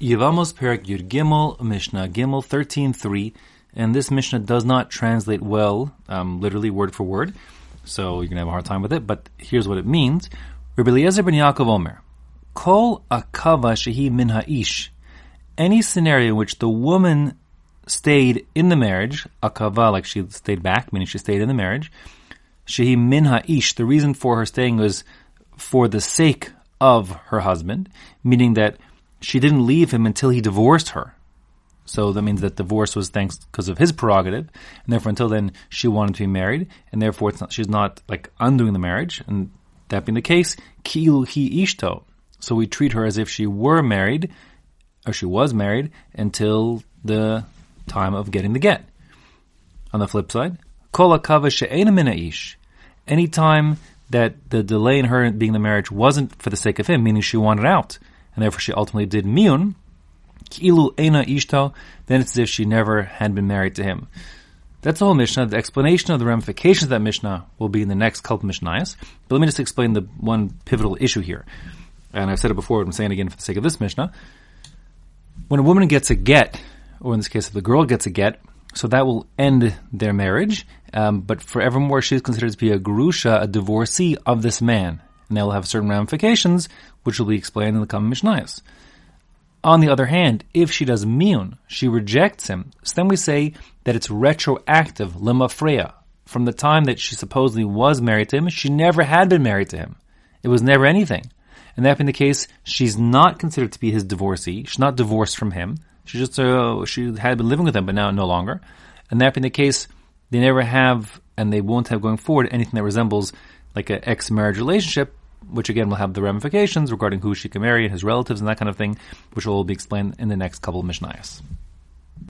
Yevamos Perak Yud Gimel, Mishnah Gimel 13.3, and this Mishnah does not translate well, um, literally word for word, so you're going to have a hard time with it, but here's what it means. Rabbi Eliezer ben Yaakov Omer, Kol akava shehi min ha'ish, any scenario in which the woman stayed in the marriage, akava, like she stayed back, meaning she stayed in the marriage, shehi min ha'ish, the reason for her staying was for the sake of her husband, meaning that she didn't leave him until he divorced her. So that means that divorce was thanks because of his prerogative, and therefore until then she wanted to be married, and therefore not, she's not like undoing the marriage. And that being the case, kilu hi ishto. So we treat her as if she were married, or she was married until the time of getting the get. On the flip side, kol ish. Any time that the delay in her being the marriage wasn't for the sake of him, meaning she wanted out, and therefore she ultimately did miyun, kilu ena ishto, then it's as if she never had been married to him. That's the whole Mishnah. The explanation of the ramifications of that Mishnah will be in the next couple Mishnayos. But let me just explain the one pivotal issue here. And I've said it before, but I'm saying it again for the sake of this Mishnah. When a woman gets a get, or in this case, if the girl gets a get, so that will end their marriage. Um, but forevermore, she is considered to be a grusha, a divorcee of this man. And that will have certain ramifications, which will be explained in the coming Mishnayos. On the other hand, if she does miyun, she rejects him, so then we say that it's retroactive, lemafreya. From the time that she supposedly was married to him, she never had been married to him. It was never anything. And that being the case, she's not considered to be his divorcee. She's not divorced from him. She just uh, she had been living with him, but now no longer. And that being the case, they never have, and they won't have going forward anything that resembles like an ex-marriage relationship which again will have the ramifications regarding who she can marry and his relatives and that kind of thing, which will be explained in the next couple of Mishnayos.